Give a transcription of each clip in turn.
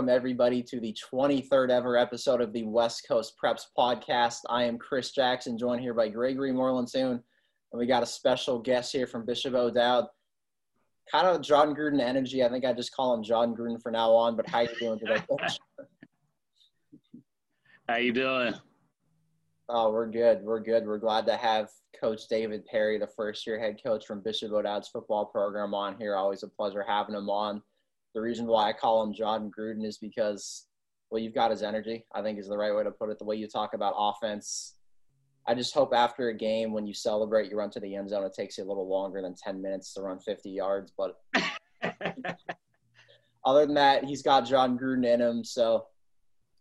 welcome everybody to the 23rd ever episode of the West Coast Preps podcast. I am Chris Jackson, joined here by Gregory Moreland-Soon, and we got a special guest here from Bishop O'Dowd. Kind of Jon Gruden energy. I think I just call him Jon Gruden from now on. But how you doing today, how you doing? Oh, we're good. We're good. We're glad to have Coach David Perry, the first year head coach from Bishop O'Dowd's football program, on here. Always a pleasure having him on the reason why I call him Jon Gruden is because well, you've got his energy. I think is the right way to put it. The way you talk about offense, I just hope after a game when you celebrate, you run to the end zone. It takes you a little longer than ten minutes to run fifty yards, but other than that, he's got Jon Gruden in him. So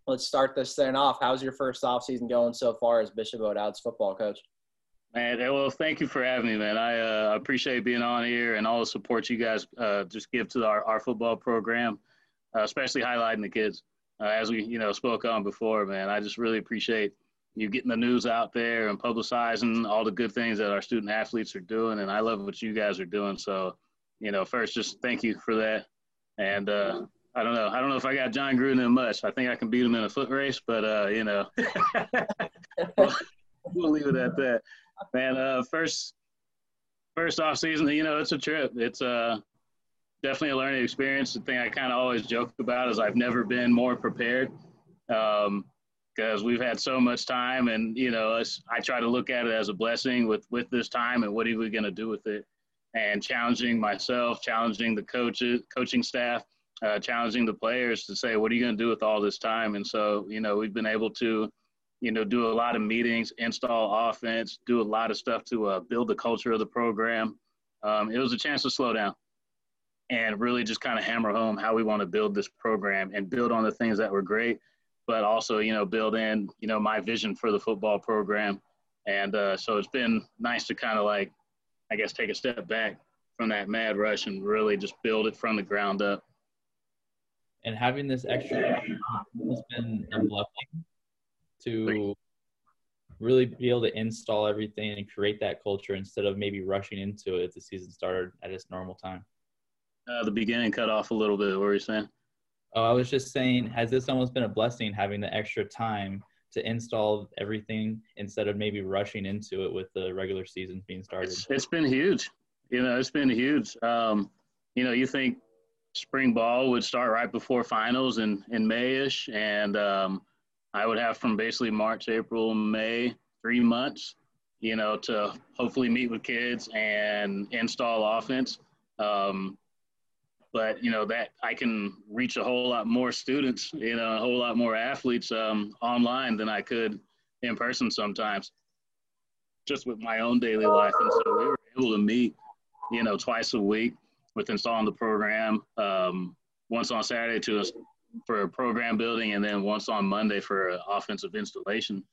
let's start this thing off. How's your first offseason going so far as Bishop O'Dowd's football coach? Man, well, thank you for having me, man. I uh, appreciate being on here and all the support you guys uh, just give to our, our football program, uh, especially highlighting the kids. Uh, as we, you know, spoke on before, man, I just really appreciate you getting the news out there and publicizing all the good things that our student athletes are doing. And I love what you guys are doing. So, you know, first, just thank you for that. And uh, I don't know. I don't know if I got Jon Gruden in much. I think I can beat him in a foot race, but, uh, you know, we'll leave it at that man. Uh, first, first off season, you know, it's a trip. It's uh, definitely a learning experience. The thing I kind of always joke about is I've never been more prepared because um, we've had so much time, and you know, I try to look at it as a blessing with with this time and what are we going to do with it, and challenging myself, challenging the coaches, coaching staff. Uh, challenging the players to say, what are you going to do with all this time? And so, you know, we've been able to you know, do a lot of meetings, install offense, do a lot of stuff to uh, build the culture of the program. Um, it was a chance to slow down and really just kind of hammer home how we want to build this program and build on the things that were great, but also, you know, build in, you know, my vision for the football program. And uh, so it's been nice to kind of like, I guess, take a step back from that mad rush and really just build it from the ground up. And having this extra has been a blessing to really be able to install everything and create that culture instead of maybe rushing into it if the season started at its normal time? Uh, the beginning cut off a little bit. What were you saying? Oh, I was just saying, has this almost been a blessing having the extra time to install everything instead of maybe rushing into it with the regular season being started? it's, it's been huge. You know, it's been huge. Um, you know, you think spring ball would start right before finals in in Mayish, and um, I would have from basically March, April, May, three months, you know, to hopefully meet with kids and install offense. Um, but you know that I can reach a whole lot more students, you know, a whole lot more athletes um, online than I could in person sometimes, just with my own daily life. And so we were able to meet, you know, twice a week with installing the program. Um, once on Saturday to for a program building, and then once on Monday for offensive installation.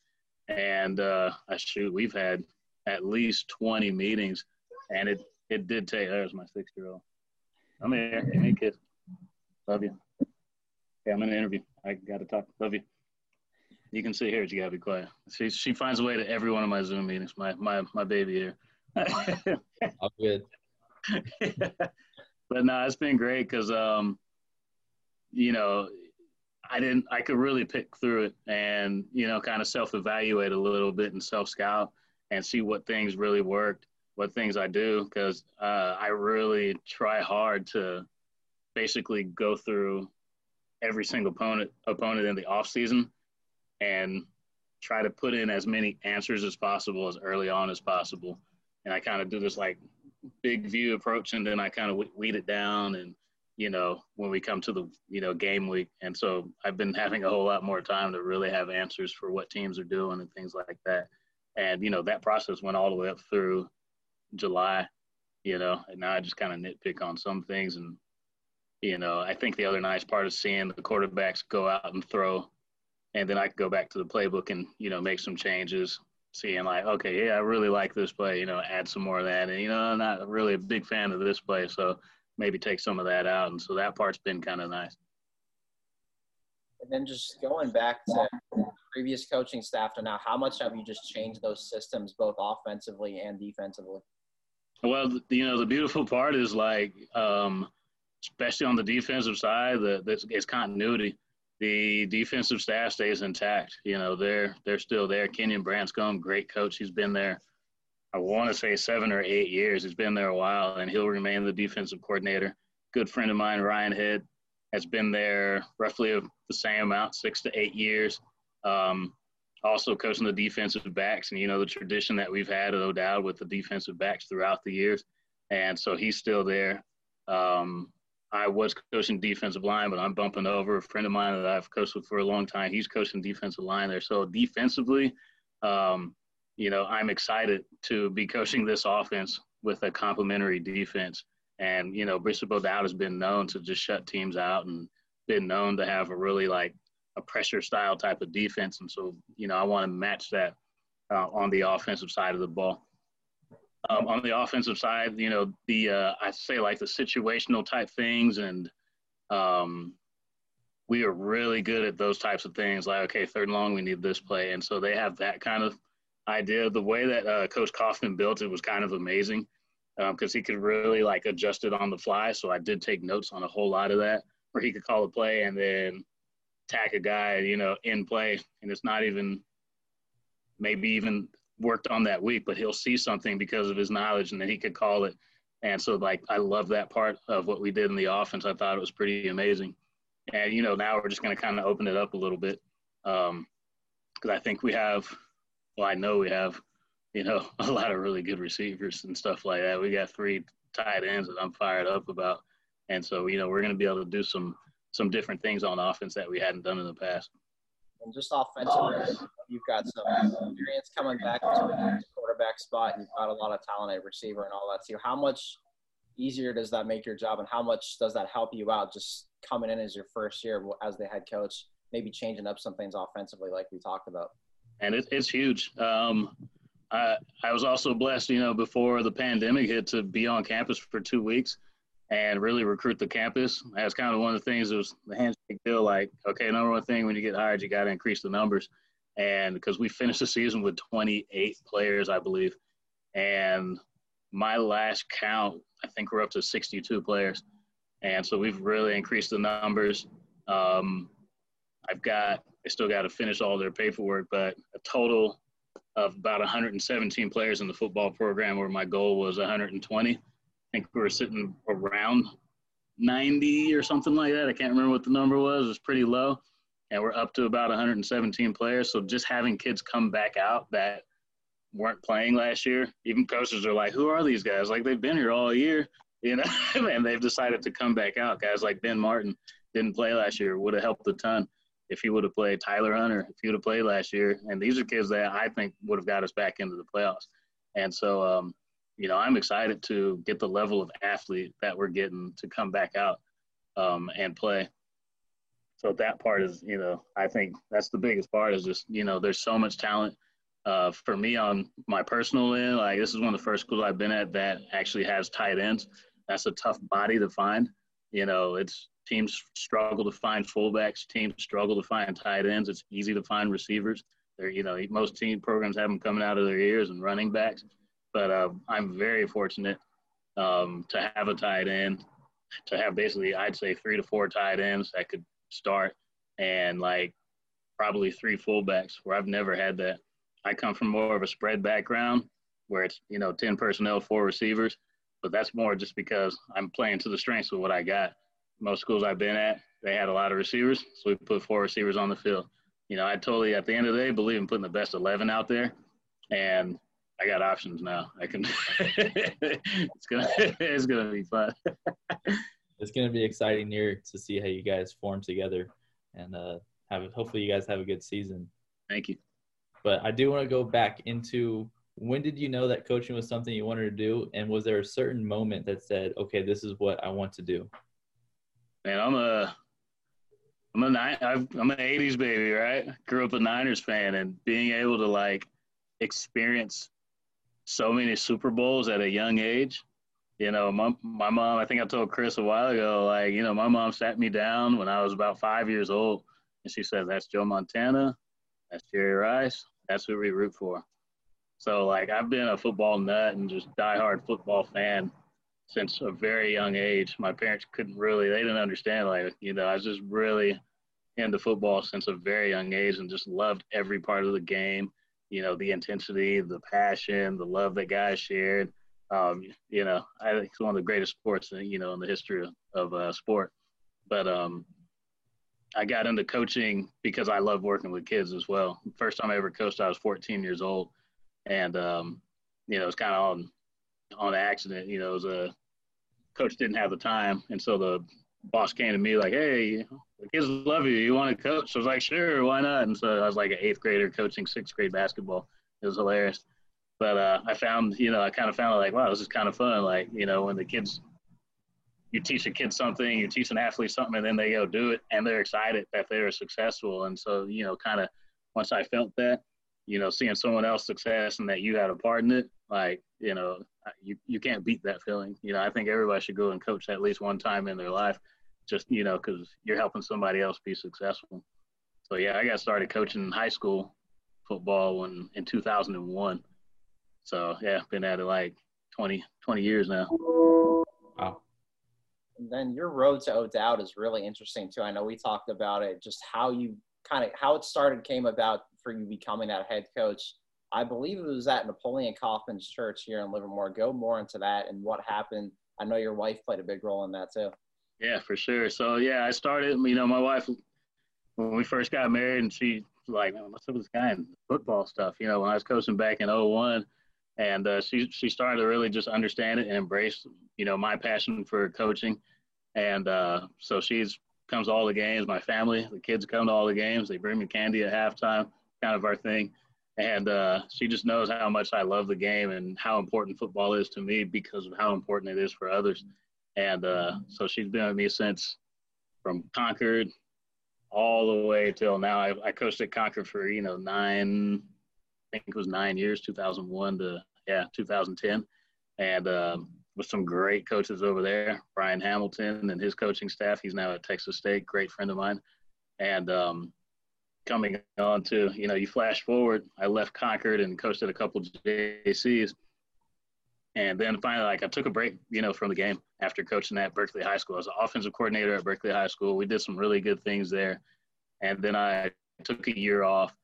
And uh, I shoot, we've had at least 20 meetings, and it it did take. There's my six year old. I'm here. Hey, kid. Love you. Yeah, I'm in an interview. I got to talk. Love you. You can sit here. You gotta be quiet. She she finds a way to every one of my Zoom meetings. My my my baby here. All good. but no, it's been great because um, you know, I didn't, I could really pick through it and, you know, kind of self evaluate a little bit and self scout and see what things really worked, what things I do. Cause uh, I really try hard to basically go through every single opponent, opponent in the off season and try to put in as many answers as possible as early on as possible. And I kind of do this like big view approach and then I kind of weed it down and you know, when we come to the, you know, game week. And so I've been having a whole lot more time to really have answers for what teams are doing and things like that. And, you know, that process went all the way up through July, you know, and now I just kind of nitpick on some things. And, you know, I think the other nice part is seeing the quarterbacks go out and throw. And then I can go back to the playbook and, you know, make some changes, seeing like, okay, yeah, I really like this play, you know, add some more of that. And, you know, I'm not really a big fan of this play. So, maybe take some of that out. And so that part's been kind of nice. And then just going back to previous coaching staff to now, how much have you just changed those systems, both offensively and defensively? Well, you know, the beautiful part is like um, especially on the defensive side, the, it's continuity. The defensive staff stays intact. You know, they're they're still there. Kenyon Branscombe, great coach. He's been there. I want to say seven or eight years. He's been there a while, and he'll remain the defensive coordinator. Good friend of mine, Ryan Head, has been there roughly the same amount, six to eight years. Um, also coaching the defensive backs, and you know the tradition that we've had at O'Dowd with the defensive backs throughout the years, and so he's still there. Um, I was coaching defensive line, but I'm bumping over a friend of mine that I've coached with for a long time. He's coaching defensive line there. So defensively, um, you know, I'm excited to be coaching this offense with a complementary defense. And, you know, Bishop O'Dowd has been known to just shut teams out and been known to have a really like a pressure style type of defense. And so, you know, I want to match that uh, on the offensive side of the ball. Um, on the offensive side, you know, the uh, I say like the situational type things, and um, we are really good at those types of things. Like, okay, third and long, we need this play, and so they have that kind of idea. The way that uh, Coach Kaufman built it was kind of amazing because um, he could really like adjust it on the fly. So I did take notes on a whole lot of that, where he could call a play and then tack a guy, you know, in play, and it's not even maybe even worked on that week, but he'll see something because of his knowledge and then he could call it. And so, like, I love that part of what we did in the offense. I thought it was pretty amazing. And, you know, now we're just going to kind of open it up a little bit because um, I think we have, well, I know we have, you know, a lot of really good receivers and stuff like that. We got three tight ends that I'm fired up about. And so, you know, we're going to be able to do some some different things on offense that we hadn't done in the past. And just offensively, you've got some experience coming back to the quarterback spot. You've got a lot of talent at receiver and all that too. How much easier does that make your job, and how much does that help you out just coming in as your first year as the head coach, maybe changing up some things offensively, like we talked about? And it, it's huge. Um, I, I was also blessed, you know, before the pandemic hit to be on campus for two weeks and really recruit the campus. That's kind of one of the things that was the handshake deal. Like, okay, number one thing when you get hired, you got to increase the numbers. And because we finished the season with 28 players, I believe. And my last count, I think we're up to 62 players. And so we've really increased the numbers. Um, I've got, I still got to finish all their paperwork, but a total of about 117 players in the football program, where my goal was 120 I think we were sitting around 90 or something like that. I can't remember what the number was. It was pretty low. And we're up to about 117 players. So just having kids come back out that weren't playing last year, even coaches are like, who are these guys? Like they've been here all year, you know, and they've decided to come back out. Guys like Ben Martin didn't play last year, would have helped a ton if he would have played Tyler Hunter, if he would have played last year. And these are kids that I think would have got us back into the playoffs. And so, um, you know, I'm excited to get the level of athlete that we're getting to come back out um, and play. So that part is, you know, I think that's the biggest part is just, you know, there's so much talent. Uh, for me on my personal end, like this is one of the first schools I've been at that actually has tight ends. That's a tough body to find. You know, it's teams struggle to find fullbacks, teams struggle to find tight ends. It's easy to find receivers. They're, you know, most team programs have them coming out of their ears and running backs but uh, I'm very fortunate um, to have a tight end, to have basically, I'd say three to four tight ends that could start and like probably three fullbacks where I've never had that. I come from more of a spread background where it's, you know, 10 personnel, four receivers, but that's more just because I'm playing to the strengths of what I got. Most schools I've been at, they had a lot of receivers, so we put four receivers on the field. You know, I totally, at the end of the day, believe in putting the best 11 out there. And I got options now. I can. it's gonna. It's gonna be fun. it's gonna be exciting year to see how you guys form together, and uh, have. Hopefully, you guys have a good season. Thank you. But I do want to go back into when did you know that coaching was something you wanted to do, and was there a certain moment that said, "Okay, this is what I want to do"? Man, I'm a I'm a I'm an '80s baby, right? Grew up a Niners fan, and being able to like experience so many Super Bowls at a young age. You know, my, my mom, I think I told Chris a while ago, like, you know, my mom sat me down when I was about five years old and she said, That's Joe Montana, that's Jerry Rice, that's who we root for. So, like, I've been a football nut and just diehard football fan since a very young age. My parents couldn't really, they didn't understand. Like, you know, I was just really into football since a very young age and just loved every part of the game. You know, the intensity, the passion, the love that guys shared. Um, you know, I think it's one of the greatest sports, you know, in the history of, uh, sport. But um, I got into coaching because I love working with kids as well. First time I ever coached, I was 14 years old, and um, you know, it was kind of on on accident. You know, it was a coach didn't have the time, and so the boss came to me like, "Hey, the kids love you. You want to coach?" So I was like, "Sure, why not?" And so I was like an eighth grader coaching sixth grade basketball. It was hilarious. But uh, I found, you know, I kind of found it like, wow, this is kind of fun. Like, you know, when the kids, you teach a kid something, you teach an athlete something, and then they go do it, and they're excited that they're successful. And so, you know, kind of once I felt that, you know, seeing someone else success and that you had a part in it, like, you know, you, you can't beat that feeling. You know, I think everybody should go and coach at least one time in their life, just, you know, because you're helping somebody else be successful. So, yeah, I got started coaching high school football when, in 2001. So, yeah, been at it like 20, 20 years now. Wow. And then your road to O'Dowd is really interesting too. I know we talked about it, just how you kind of how it started came about for you becoming that head coach. I believe it was at Napoleon Kaufman's church here in Livermore. Go more into that and what happened. I know your wife played a big role in that too. Yeah, for sure. So yeah, I started. You know, my wife when we first got married, and she like, "Man, what's up with this guy and football stuff?" You know, when I was coaching back in 01, and uh, she she started to really just understand it and embrace, you know, my passion for coaching, and uh, so she's comes to all the games. My family, the kids come to all the games. They bring me candy at halftime, kind of our thing and uh, she just knows how much I love the game and how important football is to me because of how important it is for others. And uh, so she's been with me since from Concord all the way till now. I, I coached at Concord for you know nine, I think it was nine years, 2001 to yeah 2010, and um, with some great coaches over there. Brian Hamilton and his coaching staff. He's now at Texas State, great friend of mine, and um, coming on to, you know, you flash forward, I left Concord and coached at a couple JCs. And then finally, like I took a break, you know, from the game after coaching at Berkeley High School. I was an offensive coordinator at Berkeley High School. We did some really good things there. And then I took a year off.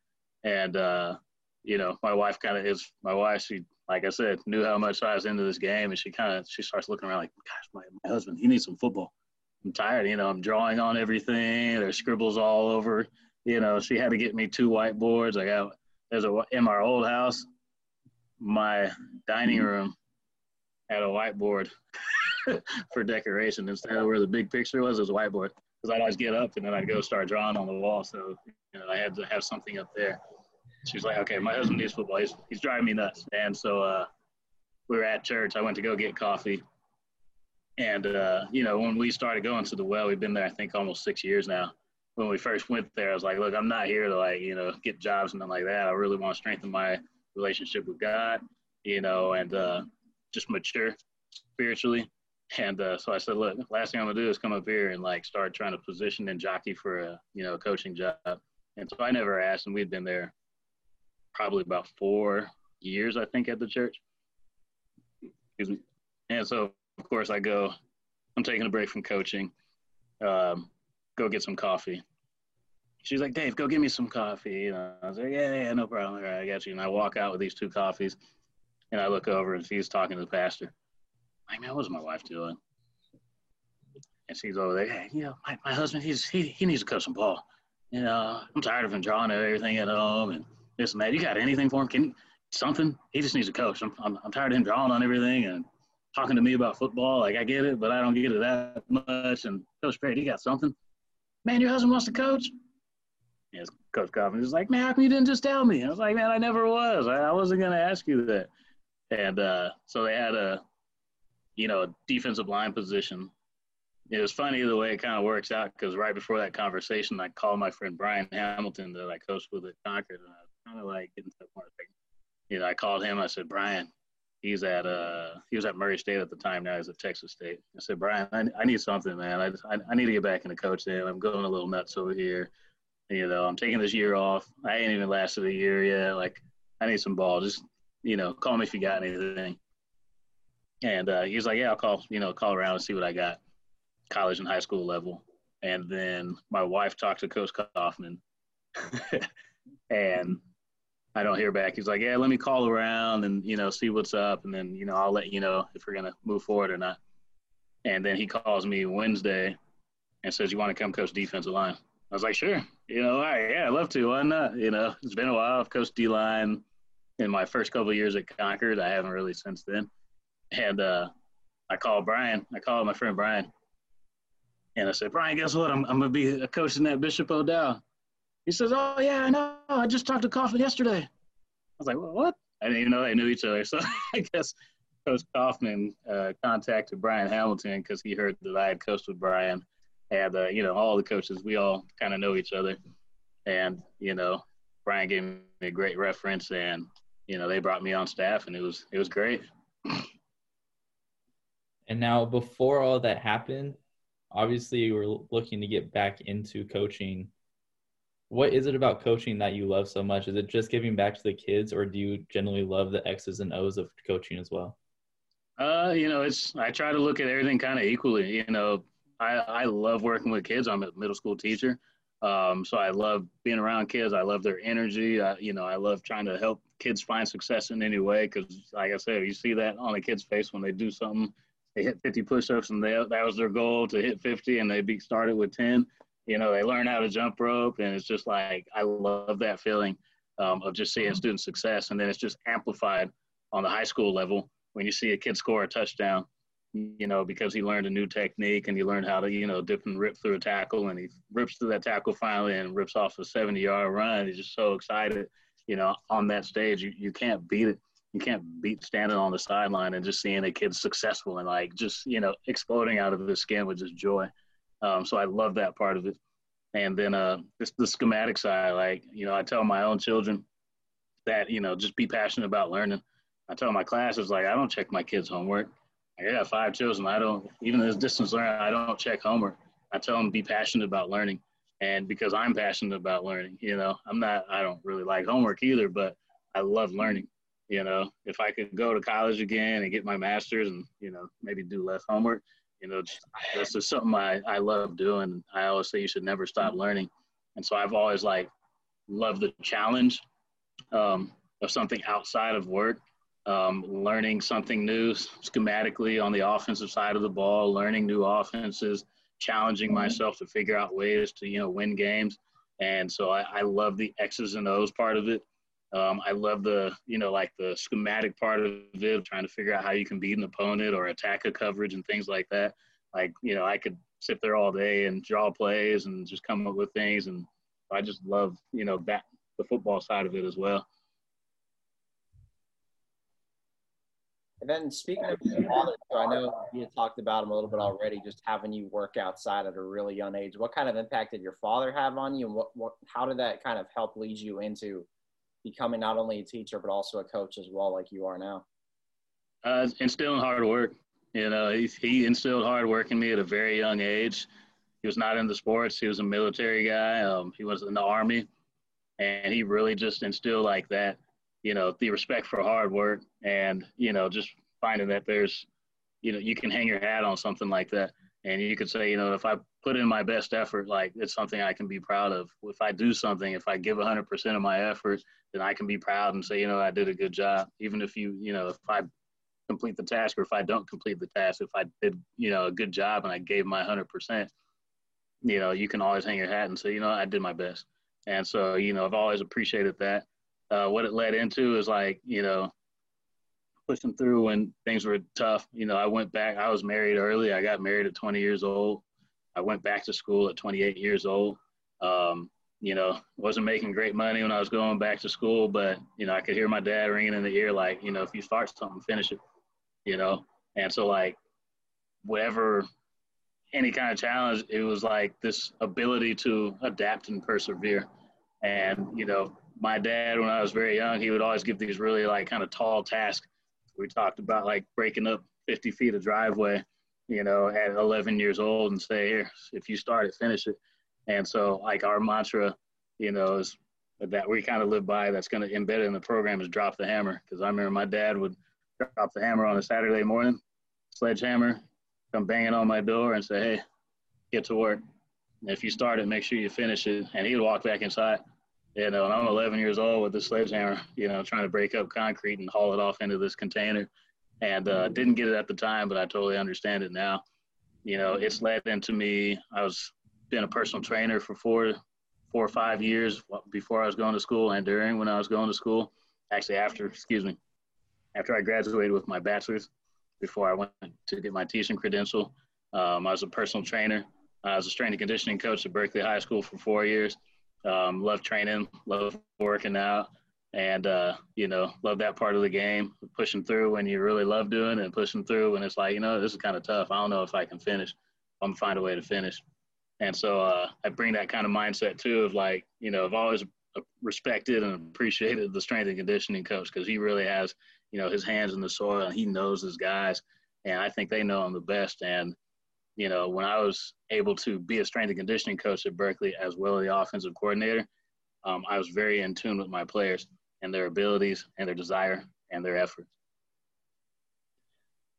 And, uh, you know, my wife kind of is, my wife, she, like I said, knew how much I was into this game. And she kind of, she starts looking around like, gosh, my, my husband, he needs some football. I'm tired. You know, I'm drawing on everything. There's scribbles all over you know, she had to get me two whiteboards. I got there's a in our old house, my dining mm-hmm. room had a whiteboard for decoration instead of where the big picture was. It was a whiteboard because I'd always get up and then I'd go start drawing on the wall. So you know, I had to have something up there. She's like, okay, my husband needs football. He's, he's driving me nuts. And so uh, we were at church. I went to go get coffee. And, uh, you know, when we started going to the well, we've been there, I think, almost six years now when we first went there, I was like, look, I'm not here to like, you know, get jobs and nothing like that. I really want to strengthen my relationship with God, you know, and uh, just mature spiritually. And uh, so I said, look, last thing I'm gonna do is come up here and like start trying to position and jockey for a, you know, coaching job. And so I never asked, and we'd been there probably about four years, I think, at the church. Excuse me. And so, of course, I go. I'm taking a break from coaching. Um, go get some coffee. She's like, Dave, go get me some coffee. Know, I was like, yeah, yeah, no problem. Right, I got you. And I walk out with these two coffees, and I look over and she's talking to the pastor. I'm like, man, what's my wife doing? And she's over there, hey, you know, my, my husband, he's he, he needs to coach some ball. You know, I'm tired of him drawing everything at home and this and that. You got anything for him? Can something? He just needs a coach. I'm, I'm, I'm tired of him drawing on everything and talking to me about football. Like I get it, but I don't get it that much. And Coach Perry, you got something? Man, your husband wants to coach. Yes, Coach Kaufman was like, man, how come you didn't just tell me? I was like, man, I never was. I, I wasn't going to ask you that. And uh, so they had a, you know, defensive line position. It was funny the way it kind of works out because right before that conversation, I called my friend Brian Hamilton that I coached with at Concord, and I was kind of like getting to the point. You know, I called him. I said, Brian, he's at uh he was at Murray State at the time. Now he's at Texas State. I said, Brian, I, I need something, man. I, I I need to get back into coaching. I'm going a little nuts over here. You know, I'm taking this year off. I ain't even lasted a year yet. Like, I need some ball. Just you know, call me if you got anything. And uh, he was like, yeah, I'll call, you know, call around and see what I got, college and high school level. And then my wife talked to Coach Kaufman, and I don't hear back. He's like, yeah, let me call around and you know see what's up, and then you know I'll let you know if we're gonna move forward or not. And then he calls me Wednesday and says, you want to come coach defensive line? I was like, sure. You know, right, yeah, I'd love to. Why not? You know, it's been a while. I've coached D line in my first couple years at Concord. I haven't really since then. And uh, I called Brian. I called my friend Brian. And I said, Brian, guess what? I'm, I'm to be a coach in that Bishop O'Dowd. He says, Oh, yeah, I know. I just talked to Kaufman yesterday. I was like, well, What? I didn't even know they knew each other. So I guess Coach Kaufman uh, contacted Brian Hamilton because he heard that I had coached with Brian and uh, you know all the coaches we all kind of know each other and you know brian gave me a great reference and you know they brought me on staff and it was it was great and now before all that happened obviously you were looking to get back into coaching what is it about coaching that you love so much is it just giving back to the kids or do you generally love the x's and o's of coaching as well uh you know it's i try to look at everything kind of equally you know I, I love working with kids. I'm a middle school teacher. Um, so I love being around kids. I love their energy. I, you know, I love trying to help kids find success in any way. Cause like I said, you see that on a kid's face when they do something, they hit 50 push-ups and they, that was their goal to hit 50 and they be started with 10, you know, they learn how to jump rope. And it's just like, I love that feeling um, of just seeing student success. And then it's just amplified on the high school level when you see a kid score a touchdown you know, because he learned a new technique and he learned how to, you know, dip and rip through a tackle and he rips through that tackle finally and rips off a 70 yard run. He's just so excited, you know, on that stage. You, you can't beat it. You can't beat standing on the sideline and just seeing a kid successful and like just, you know, exploding out of his skin with just joy. Um, so I love that part of it. And then uh, this, the schematic side, like, you know, I tell my own children that, you know, just be passionate about learning. I tell my classes, like, I don't check my kids' homework I got five children. I don't even as distance learning, I don't check homework. I tell them be passionate about learning, and because I'm passionate about learning, you know, I'm not. I don't really like homework either, but I love learning. You know, if I could go to college again and get my master's, and you know, maybe do less homework, you know, this is something I I love doing. I always say you should never stop learning, and so I've always like loved the challenge um, of something outside of work um, learning something new schematically on the offensive side of the ball, learning new offenses, challenging mm-hmm. myself to figure out ways to you know win games. And so I, I love the X's and O's part of it. Um, I love the you know like the schematic part of it, trying to figure out how you can beat an opponent or attack a coverage and things like that. Like you know I could sit there all day and draw plays and just come up with things, and I just love you know that the football side of it as well. And then speaking of your father, I know you talked about him a little bit already, just having you work outside at a really young age. What kind of impact did your father have on you, and what, what how did that kind of help lead you into becoming not only a teacher but also a coach as well, like you are now? Uh, instilling hard work. You know, he, he instilled hard work in me at a very young age. He was not into sports. He was a military guy. Um, he was in the army, and he really just instilled like that you know, the respect for hard work and, you know, just finding that there's, you know, you can hang your hat on something like that. And you could say, you know, if I put in my best effort, like it's something I can be proud of. If I do something, if I give 100% of my effort, then I can be proud and say, you know, I did a good job. Even if you, you know, if I complete the task or if I don't complete the task, if I did, you know, a good job and I gave my 100%, you know, you can always hang your hat and say, you know, I did my best. And so, you know, I've always appreciated that uh, what it led into is like you know pushing through when things were tough. You know, I went back. I was married early. I got married at 20 years old. I went back to school at 28 years old. Um, you know, wasn't making great money when I was going back to school, but you know, I could hear my dad ringing in the ear like, you know, if you start something, finish it. You know, and so like, whatever, any kind of challenge, it was like this ability to adapt and persevere. And you know, my dad, when I was very young, he would always give these really like kind of tall tasks. We talked about like breaking up 50 feet of driveway, you know, at 11 years old and say, here, if you start it, finish it. And so like our mantra, you know, is that we kind of live by that's going to embed in the program is drop the hammer. Cause I remember my dad would drop the hammer on a Saturday morning sledgehammer, come banging on my door and say, "Hey, get to work. if you start it, make sure you finish it." And he would walk back inside. You know, and I'm 11 years old with a sledgehammer, you know, trying to break up concrete and haul it off into this container. And uh, didn't get it at the time, but I totally understand it now. You know, it's led into me. I was been a personal trainer for four, four or five years before I was going to school and during when I was going to school. Actually, after, excuse me, after I graduated with my bachelor's, before I went to get my teaching credential, um, I was a personal trainer. I was a strength and conditioning coach at Berkeley High School for four years. Um, love training, love working out, and uh, you know, love that part of the game. Pushing through when you really love doing it, and pushing through when it's like, you know, this is kind of tough. I don't know if I can finish. I'm gonna find a way to finish. And so uh, I bring that kind of mindset too of like, you know, I've always respected and appreciated the strength and conditioning coach because he really has, you know, his hands in the soil and he knows his guys. And I think they know him the best. And, you know, when I was able to be a strength and conditioning coach at Berkeley as well as the offensive coordinator, um, I was very in tune with my players and their abilities and their desire and their effort.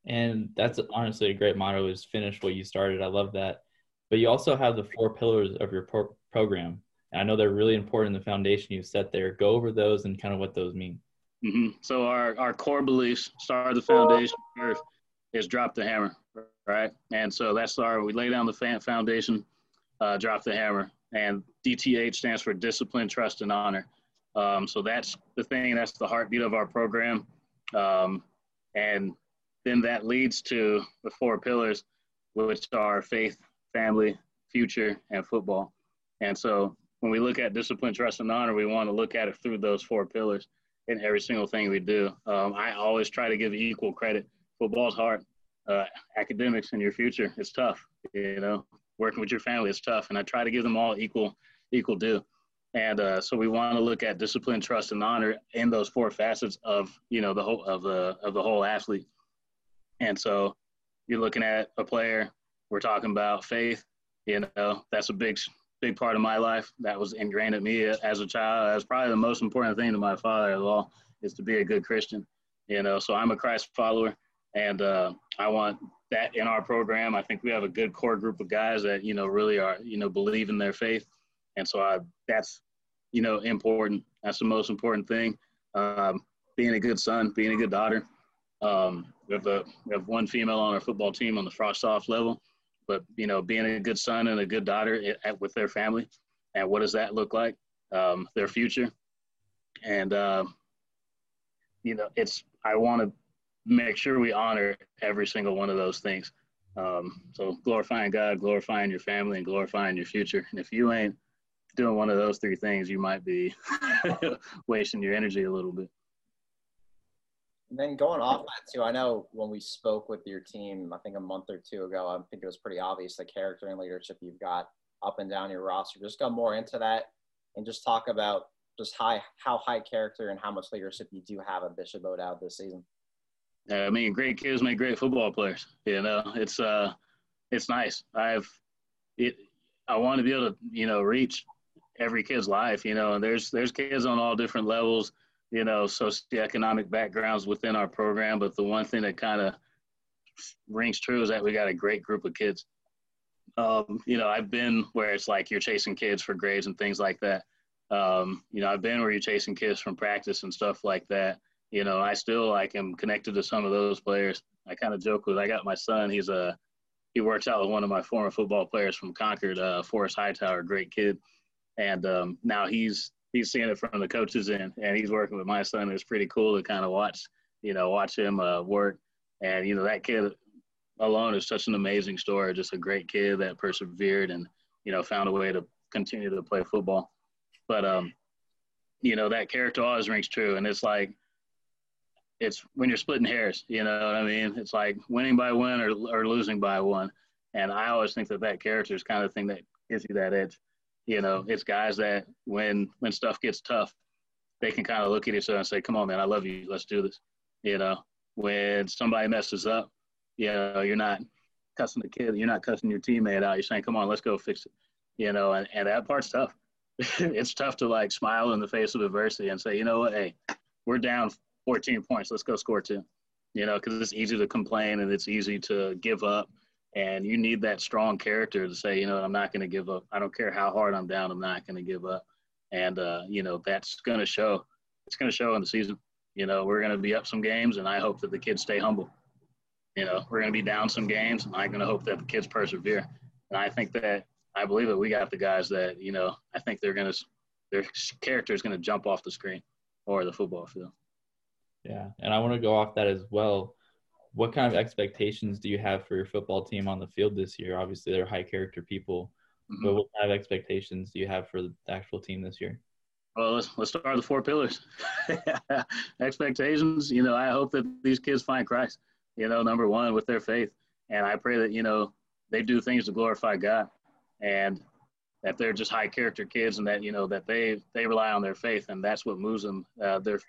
And that's honestly a great motto is finish what you started. I love that. But you also have the four pillars of your pro- program. And I know they're really important in the foundation you've set there. Go over those and kind of what those mean. Mm-hmm. So our, our core beliefs, start the foundation first, is drop the hammer, right? And so that's our, we lay down the foundation, uh, drop the hammer. And DTH stands for discipline, trust, and honor. Um, so that's the thing, that's the heartbeat of our program. Um, and then that leads to the four pillars, which are faith, family, future, and football. And so when we look at discipline, trust, and honor, we want to look at it through those four pillars in every single thing we do. Um, I always try to give equal credit. Football's hard. Uh, academics and your future, it's tough. You know, working with your family is tough, and I try to give them all equal equal due. And uh, so we want to look at discipline, trust, and honor in those four facets of you know the whole of the of the whole athlete. And so you're looking at a player we're talking about faith. You know, that's a big, big part of my life. That was ingrained in me as a child. That's probably the most important thing to my father of all is to be a good Christian. You know, so I'm a Christ follower, and uh, I want that in our program. I think we have a good core group of guys that you know really are you know believe in their faith, and so I, that's you know important. That's the most important thing. Um, being a good son, being a good daughter. Um, we have a we have one female on our football team on the frosh soph level but you know, being a good son and a good daughter at, with their family, and what does that look like? Um, their future, and uh, you know, it's I want to make sure we honor every single one of those things. Um, so glorifying God, glorifying your family, and glorifying your future. And if you ain't doing one of those three things, you might be wasting your energy a little bit. And then going off that too, I know when we spoke with your team, I think a month or two ago, I think it was pretty obvious the character and leadership you've got up and down your roster. Just go more into that and just talk about just high how high character and how much leadership you do have at Bishop O'Dowd this season. I mean, great kids make great football players. You know, it's uh, it's nice. I've it. I want to be able to you know reach every kid's life. You know, and there's there's kids on all different levels you know, socioeconomic backgrounds within our program. But the one thing that kind of rings true is that we got a great group of kids. Um, you know, I've been where it's like you're chasing kids for grades and things like that. Um, you know, I've been where you're chasing kids from practice and stuff like that. You know, I still like am connected to some of those players. I kind of joke with I got my son. He's a he works out with one of my former football players from Concord, uh, Forrest Hightower, great kid, and um, now he's he's seeing it from the coaches end, and he's working with my son. It's pretty cool to kind of watch, you know, watch him uh, work. And you know, that kid alone is such an amazing story. Just a great kid that persevered and you know found a way to continue to play football. But um, you know, that character always rings true, and it's like it's when you're splitting hairs. You know what I mean? It's like winning by one or or losing by one. And I always think that that character is kind of the thing that gives you that edge. You know, it's guys that when when stuff gets tough, they can kind of look at each other and say, "Come on, man, I love you. Let's do this." You know, when somebody messes up, you know, you're not cussing the kid, you're not cussing your teammate out. You're saying, "Come on, let's go fix it." You know, and, and that part's tough. it's tough to like smile in the face of adversity and say, "You know what? Hey, we're down 14 points. Let's go score two." you know, because it's easy to complain and it's easy to give up. And you need that strong character to say, you know, I'm not going to give up. I don't care how hard I'm down. I'm not going to give up. And, uh, you know, that's going to show. It's going to show in the season. You know, we're going to be up some games, and I hope that the kids stay humble. You know, we're going to be down some games, and I'm going to hope that the kids persevere. And I think that I believe that we got the guys that you know. I think they're going to their character is going to jump off the screen or the football field. Yeah, and I want to go off that as well. What kind of expectations do you have for your football team on the field this year? Obviously, they're high character people, mm-hmm. but what kind of expectations do you have for the actual team this year? Well, let's let's start with the four pillars. expectations. You know, I hope that these kids find Christ. You know, number one with their faith, and I pray that you know they do things to glorify God, and that they're just high character kids, and that you know that they they rely on their faith, and that's what moves them. Uh, their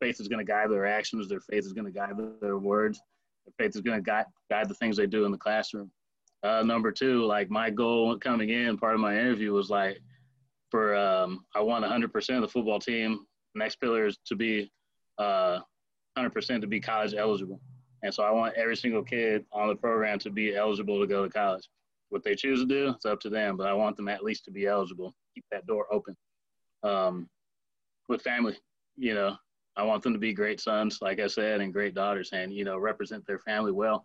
faith is going to guide their actions. Their faith is going to guide their words. Faith is going to guide guide the things they do in the classroom. Uh, number two, like my goal coming in, part of my interview was like, for um, I want 100% of the football team. Next pillar is to be uh, 100% to be college eligible. And so I want every single kid on the program to be eligible to go to college. What they choose to do, it's up to them, but I want them at least to be eligible. Keep that door open. Um, with family, you know, I want them to be great sons, like I said, and great daughters, and you know, represent their family well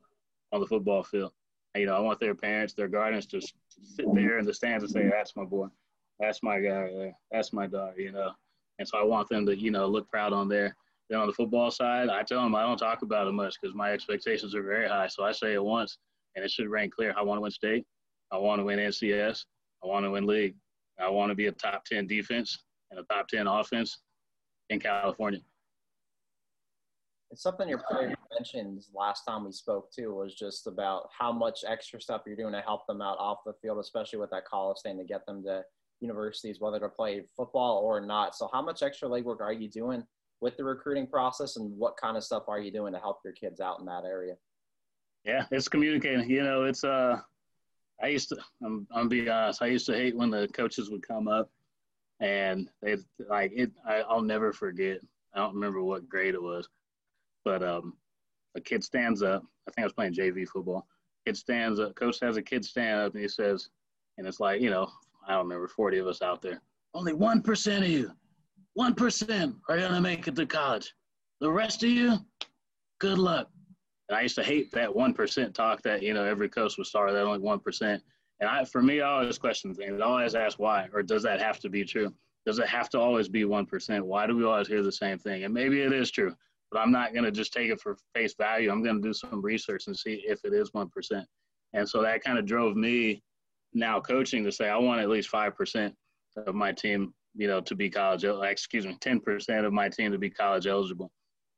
on the football field. And, you know, I want their parents, their guardians, to sit there in the stands and say, "That's my boy, that's my guy there, that's my daughter," you know. And so I want them to, you know, look proud on there. Then on the football side, I tell them I don't talk about it much because my expectations are very high. So I say it once, and it should ring clear. I want to win state. I want to win NCS. I want to win league. I want to be a top 10 defense and a top 10 offense in California. It's something your player mentioned last time we spoke too was just about how much extra stuff you're doing to help them out off the field, especially with that college thing to get them to universities, whether to play football or not. So, how much extra legwork are you doing with the recruiting process, and what kind of stuff are you doing to help your kids out in that area? Yeah, it's communicating. You know, it's uh, I used to. I'm, I'm be honest. I used to hate when the coaches would come up, and they like it. I, I'll never forget. I don't remember what grade it was but um, a kid stands up. I think I was playing JV football. Kid stands up. Coach has a kid stand up and he says, and it's like, you know, I don't remember, 40 of us out there. Only 1% of you, 1% are going to make it to college. The rest of you, good luck. And I used to hate that 1% talk that, you know, every coach would start that only 1%. And I, for me, I always question things. I always ask why, or does that have to be true? Does it have to always be 1%? Why do we always hear the same thing? And maybe it is true but I'm not going to just take it for face value. I'm going to do some research and see if it is 1%. And so that kind of drove me now coaching to say, I want at least 5% of my team, you know, to be college, excuse me, 10% of my team to be college eligible.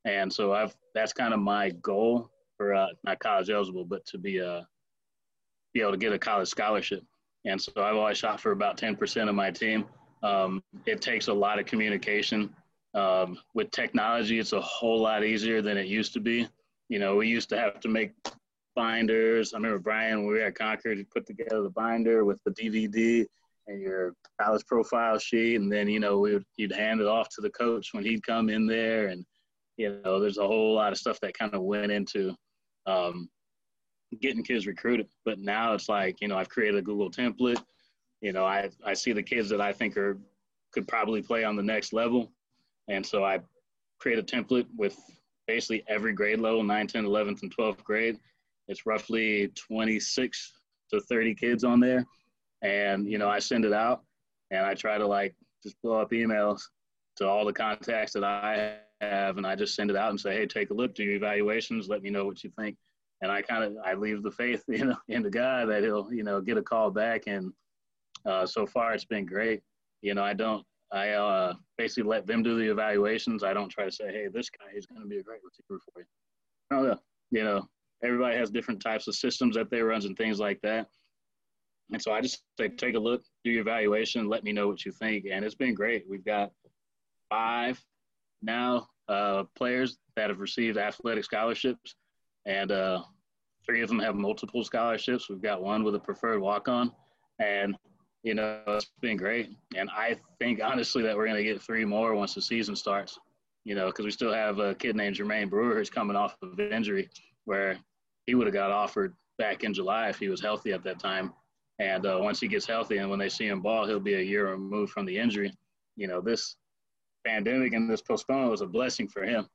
And so I've, that's kind of my goal for, uh, not college eligible, but to be, uh, be able to get a college scholarship. And so I've always shot for about 10% of my team. Um, it takes a lot of communication um, with technology, it's a whole lot easier than it used to be. You know, we used to have to make binders. I remember Brian, when we were at Concord, he put together the binder with the DVD and your college profile sheet, and then you know we would you'd hand it off to the coach when he'd come in there, and you know there's a whole lot of stuff that kind of went into um, getting kids recruited. But now it's like you know I've created a Google template. You know I I see the kids that I think are could probably play on the next level, and so I create a template with basically every grade level 9, 10, 11th, and 12th grade. It's roughly 26 to 30 kids on there. And, you know, I send it out and I try to like just blow up emails to all the contacts that I have. And I just send it out and say, hey, take a look, do your evaluations, let me know what you think. And I kind of, I leave the faith, you know, in the guy that he'll, you know, get a call back. And uh, so far it's been great. You know, I don't, I uh, basically let them do the evaluations. I don't try to say, hey, this guy is going to be a great receiver for you. No, you know, everybody has different types of systems that they runs and things like that. And so I just say, take a look, do your evaluation, let me know what you think. And it's been great. We've got five now uh, players that have received athletic scholarships, and uh, three of them have multiple scholarships. We've got one with a preferred walk on. And you know, it's been great. And I think honestly that we're going to get three more once the season starts. you know, because we still have a kid named Jermaine Brewer who's coming off of injury where he would have got offered back in July if he was healthy at that time. And uh, once he gets healthy and when they see him ball, he'll be a year removed from the injury. You know, this pandemic and this postponement was a blessing for him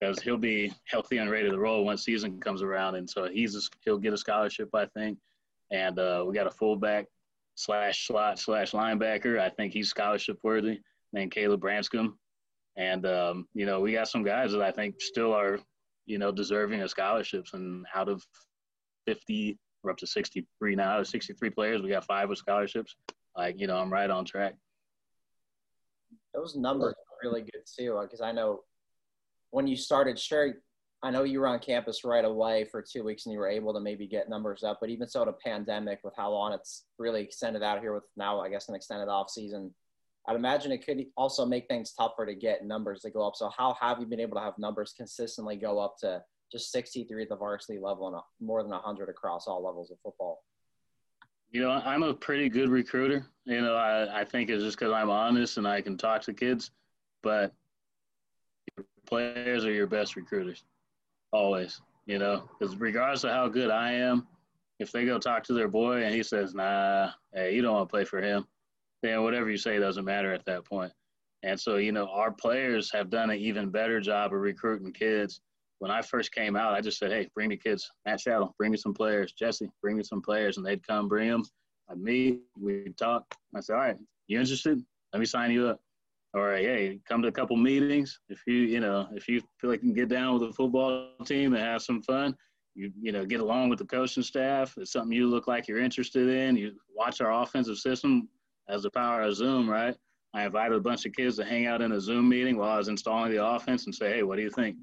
because he'll be healthy and ready to roll once season comes around. And so he's a, he'll get a scholarship, I think. And uh, we got a fullback slash slot slash linebacker. I think he's scholarship worthy named Caleb Branscombe. And, um, you know, we got some guys that I think still are, you know, deserving of scholarships. And out of 50, we're up to 63 now, of 63 players. We got five with scholarships. Like, you know, I'm right on track. Those numbers are really good too, because I know when you started straight, I know you were on campus right away for two weeks and you were able to maybe get numbers up, but even so, the pandemic with how long it's really extended out here with now, I guess, an extended off season, I'd imagine it could also make things tougher to get numbers to go up. So, how have you been able to have numbers consistently go up to just 63 at the varsity level and more than 100 across all levels of football? You know, I'm a pretty good recruiter. You know, I, I think it's just because I'm honest and I can talk to kids, but players are your best recruiters, always. You know, because regardless of how good I am, if they go talk to their boy and he says, "Nah, hey, you don't want to play for him," then whatever you say doesn't matter at that point. And so, you know, our players have done an even better job of recruiting kids. When I first came out, I just said, "Hey, bring me kids. Matt Shadow, bring me some players. Jesse, bring me some players." And they'd come, bring them. I'd meet, we'd talk. I said, "All right, you interested? Let me sign you up." Or hey, come to a couple meetings. If you, you know, if you feel like you can get down with the football team and have some fun, you, you know, get along with the coaching staff. It's something you look like you're interested in. You watch our offensive system as the power of Zoom, right? I invited a bunch of kids to hang out in a Zoom meeting while I was installing the offense and say, hey, what do you think?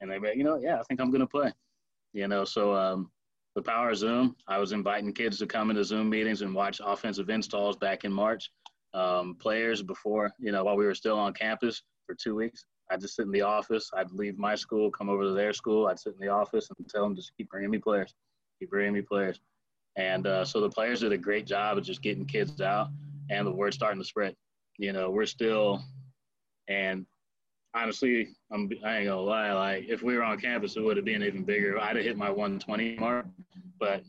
And they, you know, yeah, I think I'm going to play. You know, so um, the power of Zoom. I was inviting kids to come into Zoom meetings and watch offensive installs back in March um, players before, you know, while we were still on campus for two weeks. I'd just sit in the office. I'd leave my school, come over to their school. I'd sit in the office and tell them just keep bringing me players, keep bringing me players. And uh, so the players did a great job of just getting kids out, and the word's starting to spread. You know, we're still, and honestly, I'm, I ain't gonna lie. Like, if we were on campus, it would have been even bigger. I'd have hit my 120 mark, but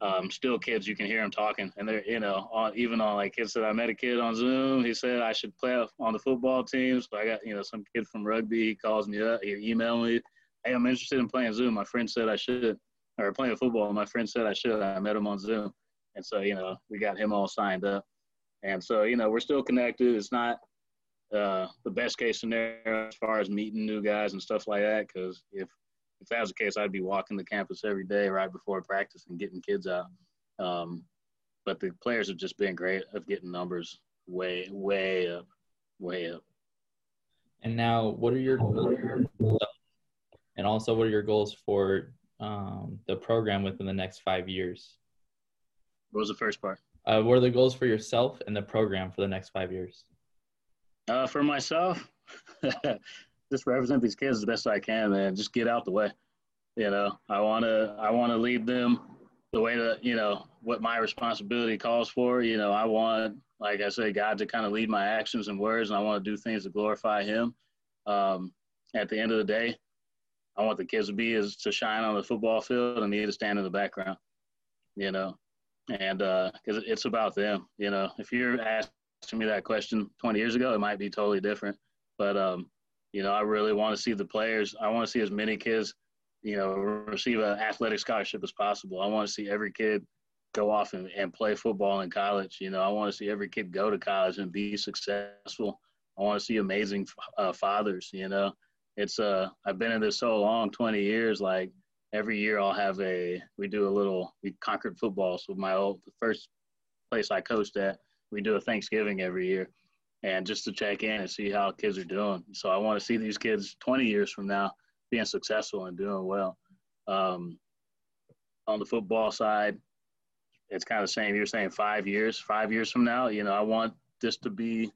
um, still kids you can hear them talking. And they're you know on, even on like kids that i met a kid on zoom. He said i should play on the football team so i got you know some kid from rugby he calls me up he email me. Hey i'm interested in playing zoom. My friend said i should or playing football. My friend said i should. I met him on zoom. And so you know we got him all signed up. And so you know we're still connected. It's not uh, the best case scenario as far as meeting new guys and stuff like that because if if that was the case, I'd be walking the campus every day right before practice and getting kids out. Um, but the players have just been great of getting numbers way, way up, way up. And now, what are your goals? And also, what are your goals for um, the program within the next five years? What was the first part? Uh, what are the goals for yourself and the program for the next five years? Uh, for myself, just represent these kids as best I can, man. Just get out the way. You know, I want to I want to lead them the way that you know what my responsibility calls for. You know, I want, like I say, God to kind of lead my actions and words, and I want to do things to glorify Him. Um, at the end of the day, I want the kids to be is to shine on the football field, and me to stand in the background. You know, and because uh, it's about them. You know, if you're asking me that question 20 years ago, it might be totally different. But um, you know, I really want to see the players. I want to see as many kids, you know, receive an athletic scholarship as possible. I want to see every kid go off and, and play football in college. You know, I want to see every kid go to college and be successful. I want to see amazing uh, fathers. You know, it's uh, I've been in this so long, 20 years. Like every year, I'll have a. We do a little. We Concord football. So my old the first place I coached at, we do a Thanksgiving every year and just to check in and see how kids are doing. So I want to see these kids 20 years from now being successful and doing well. Um, on the football side, it's kind of the same. You're saying five years, five years from now, you know, I want this to be,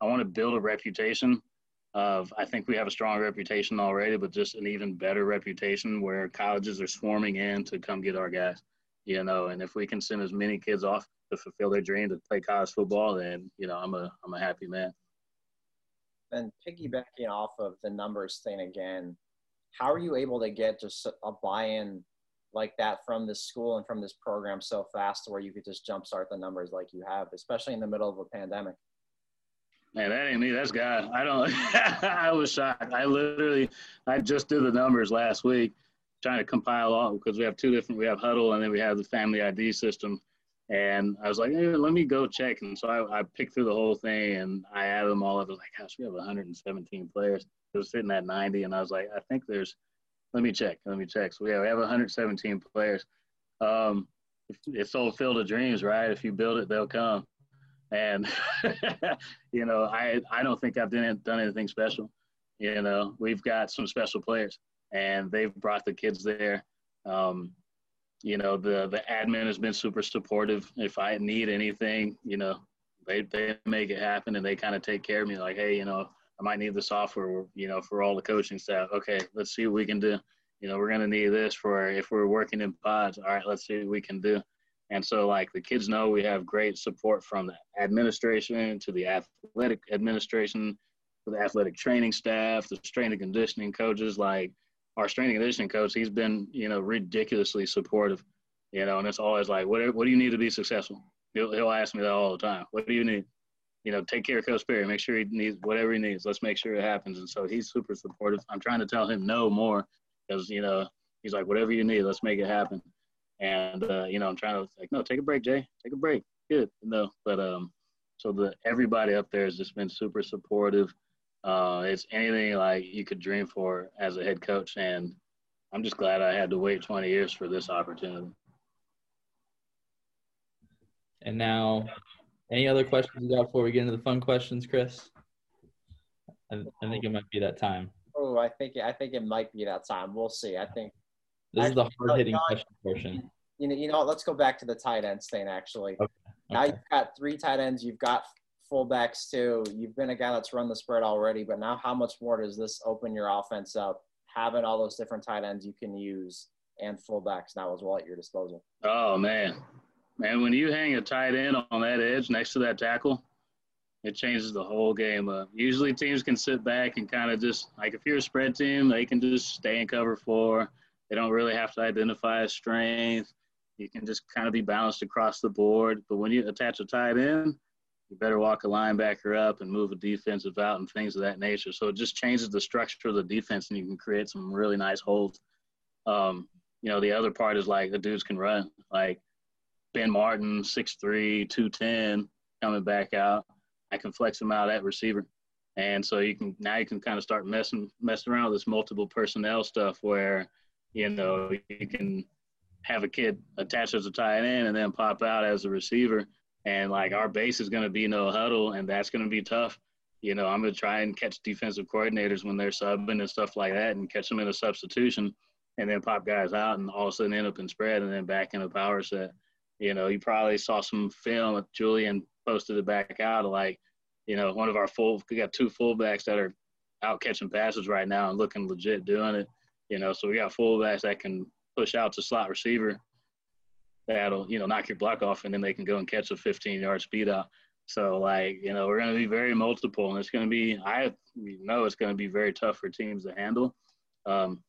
I want to build a reputation of, I think we have a strong reputation already, but just an even better reputation where colleges are swarming in to come get our guys, you know, and if we can send as many kids off to fulfill their dream to play college football, then you know I'm a I'm a happy man. And piggybacking off of the numbers thing again, how are you able to get just a buy-in like that from this school and from this program so fast where you could just jumpstart the numbers like you have, especially in the middle of a pandemic? Man, that ain't me. That's God. I don't. I was shocked. I literally, I just did the numbers last week, trying to compile all because we have two different. We have Hudl and then we have the Family ID system. And I was like, hey, let me go check. And so I, I picked through the whole thing and I added them all up. I was like, gosh, we have 117 players. It was sitting at 90. And I was like, I think there's, let me check. Let me check. So yeah, we have 117 players. Um, it's all field of dreams, right? If you build it, they'll come. And, you know, I, I don't think I've done, done anything special. You know, we've got some special players and they've brought the kids there. Um, you know the the admin has been super supportive. If i need anything you know they they make it happen and they kind of take care of me like hey you know i might need the software you know for all the coaching staff. Okay let's see what we can do. You know we're to need this for if we're working in pods all right let's see what we can do. And so like the kids know we have great support from the administration to the athletic administration to the athletic training staff the strength and conditioning coaches. Like our strength and conditioning coach, he's been, you know, ridiculously supportive, you know, and it's always like, what, what do you need to be successful? He'll, he'll ask me that all the time. What do you need? You know, take care of Coach Perry, make sure he needs whatever he needs. Let's make sure it happens. And so he's super supportive. I'm trying to tell him no more because, you know, he's like, whatever you need, let's make it happen. And, uh, you know, I'm trying to like, no, take a break, Jay, take a break. Good. No, but, um, so the, everybody up there has just been super supportive uh, it's anything like you could dream for as a head coach, and I'm just glad I had to wait 20 years for this opportunity. And now, any other questions you got before we get into the fun questions, Chris? I, I think it might be that time. Oh, I think I think it might be that time. We'll see. I think this actually, is the hard hitting question portion. You know, you know, let's go back to the tight ends thing. Actually, okay. now you've got three tight ends. You've got fullbacks too. You've been a guy that's run the spread already, but now how much more does this open your offense up? Having all those different tight ends you can use and fullbacks now as well at your disposal. Oh man, man, when you hang a tight end on that edge next to that tackle, it changes the whole game up. Usually teams can sit back and kind of just like if you're a spread team, they can just stay in cover four. They don't really have to identify a strength. You can just kind of be balanced across the board. But when you attach a tight end, you better walk a linebacker up and move a defensive out and things of that nature. So it just changes the structure of the defense and you can create some really nice holes. Um, you know, the other part is like the dudes can run. Like Ben Martin, 6'3, 210, coming back out. I can flex him out at receiver. And so you can now you can kind of start messing messing around with this multiple personnel stuff where, you know, you can have a kid attached as a tight end and then pop out as a receiver and like our base is going to be no huddle, and that's going to be tough. You know, I'm going to try and catch defensive coordinators when they're subbing and stuff like that, and catch them in a substitution, and then pop guys out, and all of a sudden end up in spread, and then back in a power set. You know, you probably saw some film. Julian posted it back out of like, you know, one of our full. We got two fullbacks that are out catching passes right now and looking legit doing it. You know, so we got fullbacks that can push out to slot receiver that'll you know knock your block off, and then they can go and catch a 15 yard speed out. So like you know we're going to be very multiple, and it's going to be I know it's going to be very tough for teams to handle, um,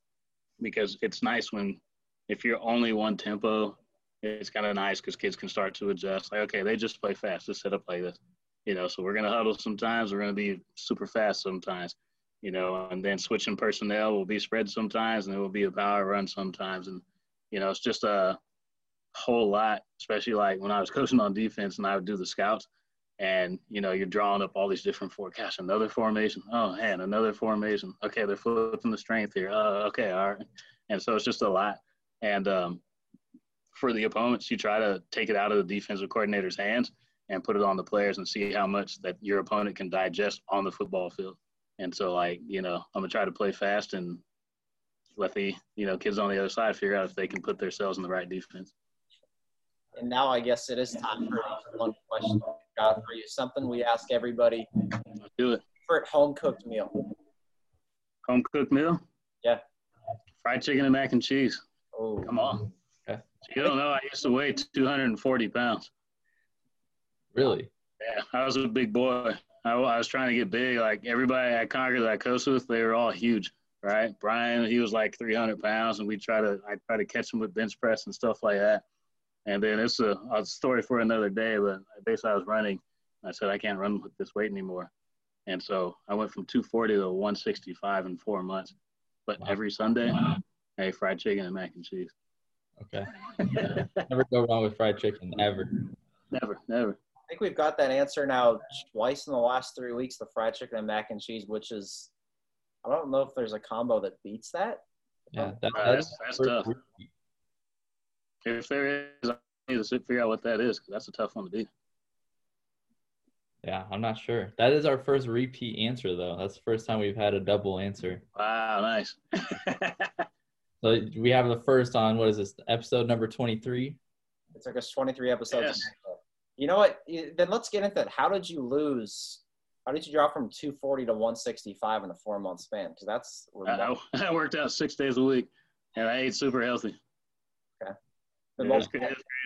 because it's nice when if you're only one tempo, it's kind of nice because kids can start to adjust. Like okay, they just play fast, just set up like this, you know. So we're going to huddle sometimes, we're going to be super fast sometimes, you know, and then switching personnel will be spread sometimes, and it will be a power run sometimes, and you know it's just a whole lot, especially like when I was coaching on defense and I would do the scouts and you know you're drawing up all these different forecasts another formation oh man another formation okay they're flipping the strength here uh, okay all right. And so it's just a lot. And um, for the opponents you try to take it out of the defensive coordinator's hands and put it on the players and see how much that your opponent can digest on the football field. And so like you know i'm gonna try to play fast and let the you know kids on the other side figure out if they can put themselves in the right defense and now I guess it is time for one question got for you. Something we ask everybody. Let's do it. Favorite home cooked meal. Home cooked meal? Yeah. Fried chicken and mac and cheese. Oh. Come on. Okay. You don't know I used to weigh 240 pounds. Really? Yeah, I was a big boy. I, I was trying to get big. Like everybody at Concord that I coached with, they were all huge, right? Brian, he was like 300 pounds, and we try to I try to catch him with bench press and stuff like that. And then it's a, a story for another day. But basically, I was running. I said I can't run with this weight anymore, and so I went from 240 to 165 in four months. But wow. every Sunday, wow. I ate fried chicken and mac and cheese. Okay. never go wrong with fried chicken, ever. Never, never. I think we've got that answer now twice in the last three weeks the fried chicken and mac and cheese, which is, I don't know if there's a combo that beats that. Yeah, that, uh, that's, that's tough. If there is, I need to figure out what that is because that's a tough one to beat. Yeah, I'm not sure. That is our first repeat answer, though. That's the first time we've had a double answer. Wow, nice. so we have the first on what is this? Episode number 23. It took us 23 episodes. Yes. You know what? Then let's get into it. How did you lose? How did you drop from 240 to 165 in a four month span? Because that's I, I worked out six days a week, and I ate super healthy. Okay. It was, it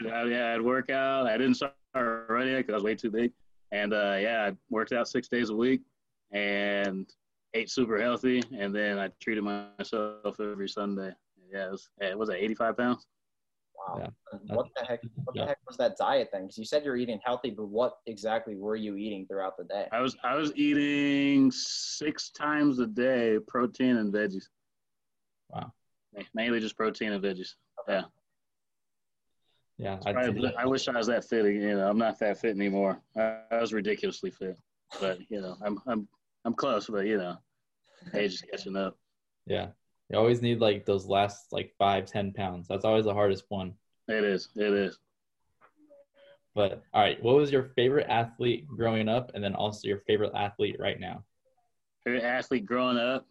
was I, yeah, I'd work out. I didn't start running because I was way too big. And uh, yeah, I worked out six days a week and ate super healthy. And then I treated myself every Sunday. Yeah, it was, it was at 85 pounds. Wow. Yeah. What the heck? What the heck was that diet thing? Because you said you're eating healthy, but what exactly were you eating throughout the day? I was I was eating six times a day protein and veggies. Wow. Mainly just protein and veggies. Okay. Yeah. Yeah, I, I, wish I was that fit. You know, I'm not that fit anymore. I, I, was ridiculously fit, but you know, I'm I'm I'm close. But you know, age is catching up. Yeah, you always need like those last like five ten pounds. That's always the hardest one. It is. It is. But all right, what was your favorite athlete growing up, and then also your favorite athlete right now? Favorite athlete growing up?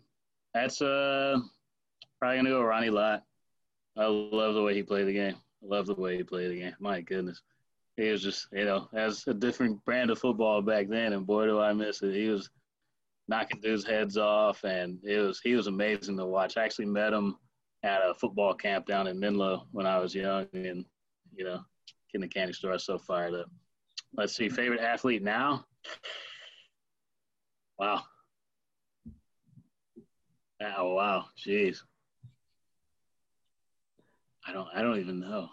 That's uh probably gonna go Ronnie Lott. I love the way he played the game. I love the way he played the game. My goodness. He was just, you know, as a different brand of football back then, and boy, do I miss it. He was knocking dudes' heads off, and it was he was amazing to watch. I actually met him at a football camp down in Menlo when I was young, and you know, in the candy store, I was so fired up. Let's see, favorite athlete now. Wow. Oh wow, jeez. I don't. I don't even know.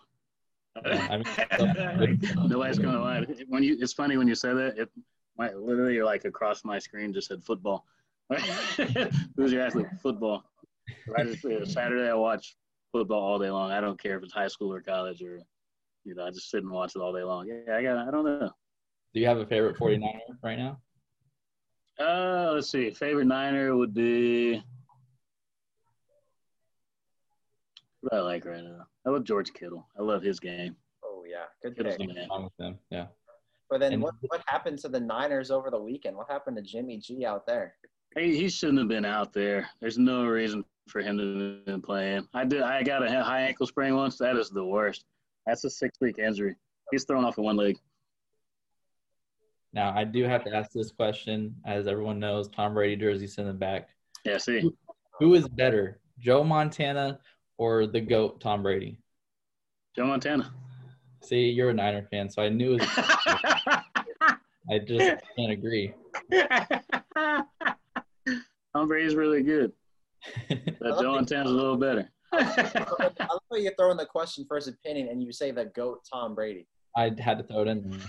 Nobody's going to lie. When you, it's funny when you say that. It, my, literally, you're like across my screen just said football. Who's your athlete? Football. Saturday, I watch football all day long. I don't care if it's high school or college or, you know, I just sit and watch it all day long. Yeah, I got. I don't know. Do you have a favorite 49er right now? Uh, let's see. Favorite Niner would be what I like right now. I love George Kittle. I love his game. Oh yeah, good Kittle's pick. The with them. Yeah. But then, and, what what happened to the Niners over the weekend? What happened to Jimmy G out there? Hey, he shouldn't have been out there. There's no reason for him to be playing. I did. I got a high ankle sprain once. That is the worst. That's a six week injury. He's thrown off of one leg. Now I do have to ask this question, as everyone knows, Tom Brady jersey sent the back. Yeah, see. Who, who is better, Joe Montana or the GOAT Tom Brady? Joe Montana. See, you're a Niner fan, so I knew. I just can't agree. Tom Brady's really good, but Joe Montana's a little better. I love how you throw in the question first opinion and you say the GOAT Tom Brady. I had to throw it in.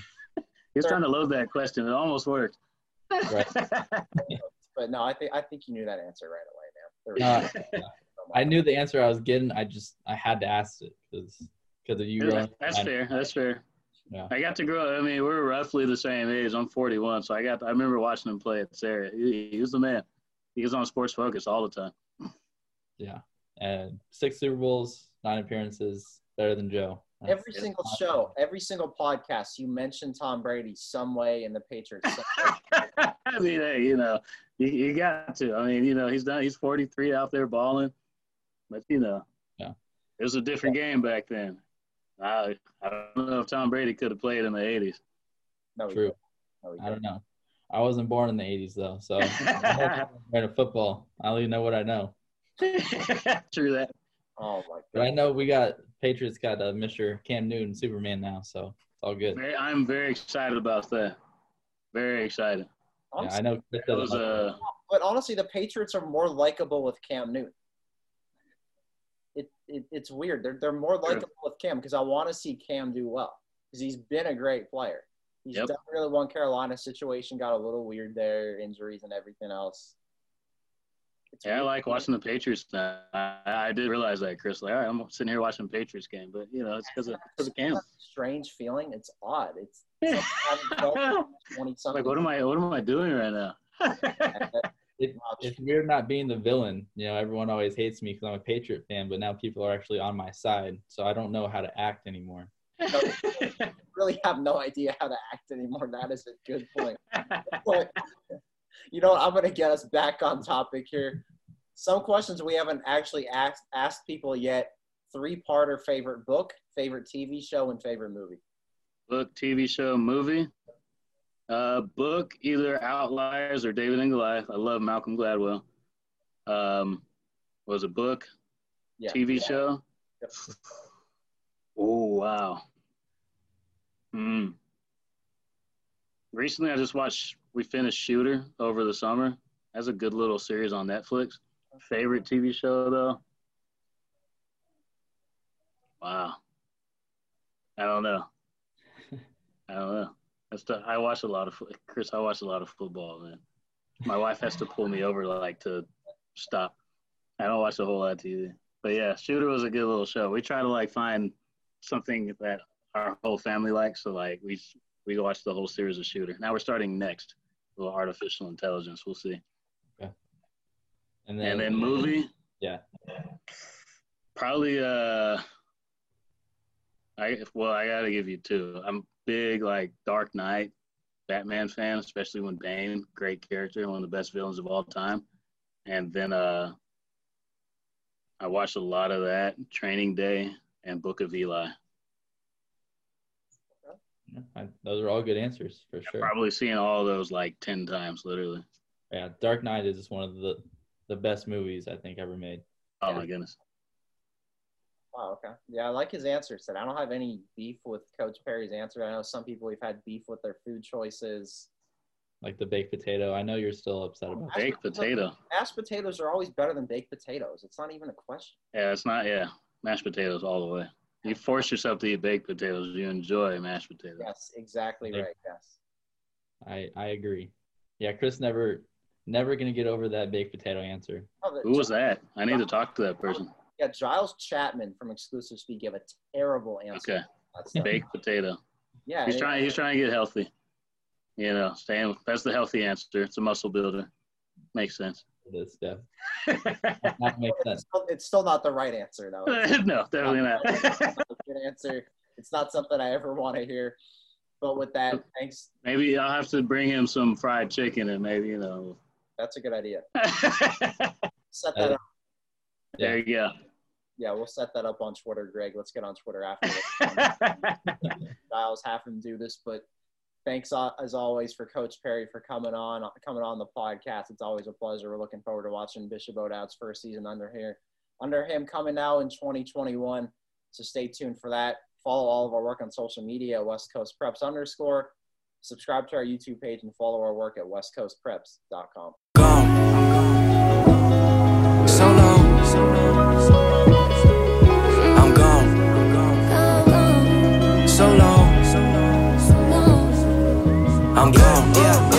He's trying to load that question. It almost worked. Right. but no, I think I think you knew that answer right away, man. Uh, I knew the answer I was getting. I just I had to ask it because because of you. Yeah, that's fair. That's fair. Yeah. I got to grow. I mean, we're roughly the same age. I'm 41, so I got. I remember watching him play at Serra. He, he was the man. He was on Sports Focus all the time. Yeah, and six Super Bowls, nine appearances, better than Joe. That's every single show, every single podcast, you mention Tom Brady some way in the Patriots. I mean, hey, you know, you, you got to. I mean, you know, he's done. He's 43 out there balling. But you know, yeah, it was a different game back then. I I don't know if Tom Brady could have played in the '80s. No, True. No, I don't know. I wasn't born in the '80s though, so I'm a football. I don't even know what I know. True that. Oh my god! But I know we got Patriots got uh, Mr. Cam Newton, Superman now, so it's all good. I'm very excited about that. Very excited. Yeah, I know. Chris It doesn't was uh, But honestly, the Patriots are more likable with Cam Newton. It, it it's weird. They're they're more likable with Cam because I want to see Cam do well because he's been a great player. He's Yep. done really well in Carolina. Situation got a little weird there, injuries and everything else. It's yeah, I like watching the Patriots. Now. I, I did realize that, Chris. Like, all right, I'm sitting here watching the Patriots game, but you know, it's because of of Cam. It's strange feeling. It's odd. It's something I haven't felt in twenty something. like, what am I? What am I doing right now? It, it's weird not being the villain. You know, everyone always hates me because I'm a Patriot fan, but now people are actually on my side, so I don't know how to act anymore. really have no idea how to act anymore. That is a good point. But you know? I'm going to get us back on topic here. Some questions we haven't actually asked asked people yet. Three parter favorite book, favorite TV show, and favorite movie. book, TV show, movie. Uh, book either Outliers or David and Goliath. I love Malcolm Gladwell. Um, was a book, Yeah. TV show. Yep. Oh wow. Hmm. Recently, I just watched. We finished Shooter over the summer. That's a good little series on Netflix. Favorite TV show though. Wow. I don't know. I don't know. I watch a lot of Chris. I watch a lot of football, man. My wife has to pull me over like to stop. I don't watch a whole lot of TV, but yeah, Shooter was a good little show. We try to like find something that our whole family likes, so like we we watch the whole series of Shooter. Now we're starting next, a little artificial intelligence. We'll see. And And then movie, Yeah. probably uh, I well I gotta give you two. I'm big like Dark Knight, Batman fan, especially when Bane, great character, one of the best villains of all time. And then uh, I watched a lot of that, Training Day and Book of Eli. Yeah, I, those are all good answers for sure. Probably seeing all those like ten times, literally. Yeah, Dark Knight is just one of the the best movies I think ever made. Oh my goodness. Wow. Okay. Yeah, I like his answer. Said I don't have any beef with Coach Perry's answer. I know some people we've had beef with their food choices. Like the baked potato. I know you're still upset about. that. Baked potato. Mashed potatoes are always better than baked potatoes. It's not even a question. Yeah, it's not. Yeah, mashed potatoes all the way. You force yourself to eat baked potatoes, you enjoy mashed potatoes. Yes, exactly Yeah. right. Yes. I I agree. Yeah, Chris never never gonna get over that baked potato answer. Oh, the- Who was that? I need to talk to that person. Yeah, Giles Chapman from Exclusive Speak gave a terrible answer. Okay, That's the- baked potato. Yeah, He's it- trying. He's trying to get healthy. You know, staying. That's the healthy answer. It's a muscle builder. Makes sense. This stuff. That makes It's sense. still, it's still not the right answer, though. It's no, definitely not. not good answer. It's not something I ever want to hear. But with that, thanks. maybe I'll have to bring him some fried chicken and maybe you know. That's a good idea. Uh, Set that up. there you go. Yeah, we'll set that up on Twitter, Greg. Let's get on Twitter after this. Giles have him do this, but thanks as always for Coach Perry for coming on coming on the podcast. It's always a pleasure. We're looking forward to watching Bishop O'Dowd's first season under here, under him coming now in 2021. So stay tuned for that. Follow all of our work on social media West Coast Preps underscore. Subscribe to our YouTube page and follow our work at westcoastpreps.com. I'm gone.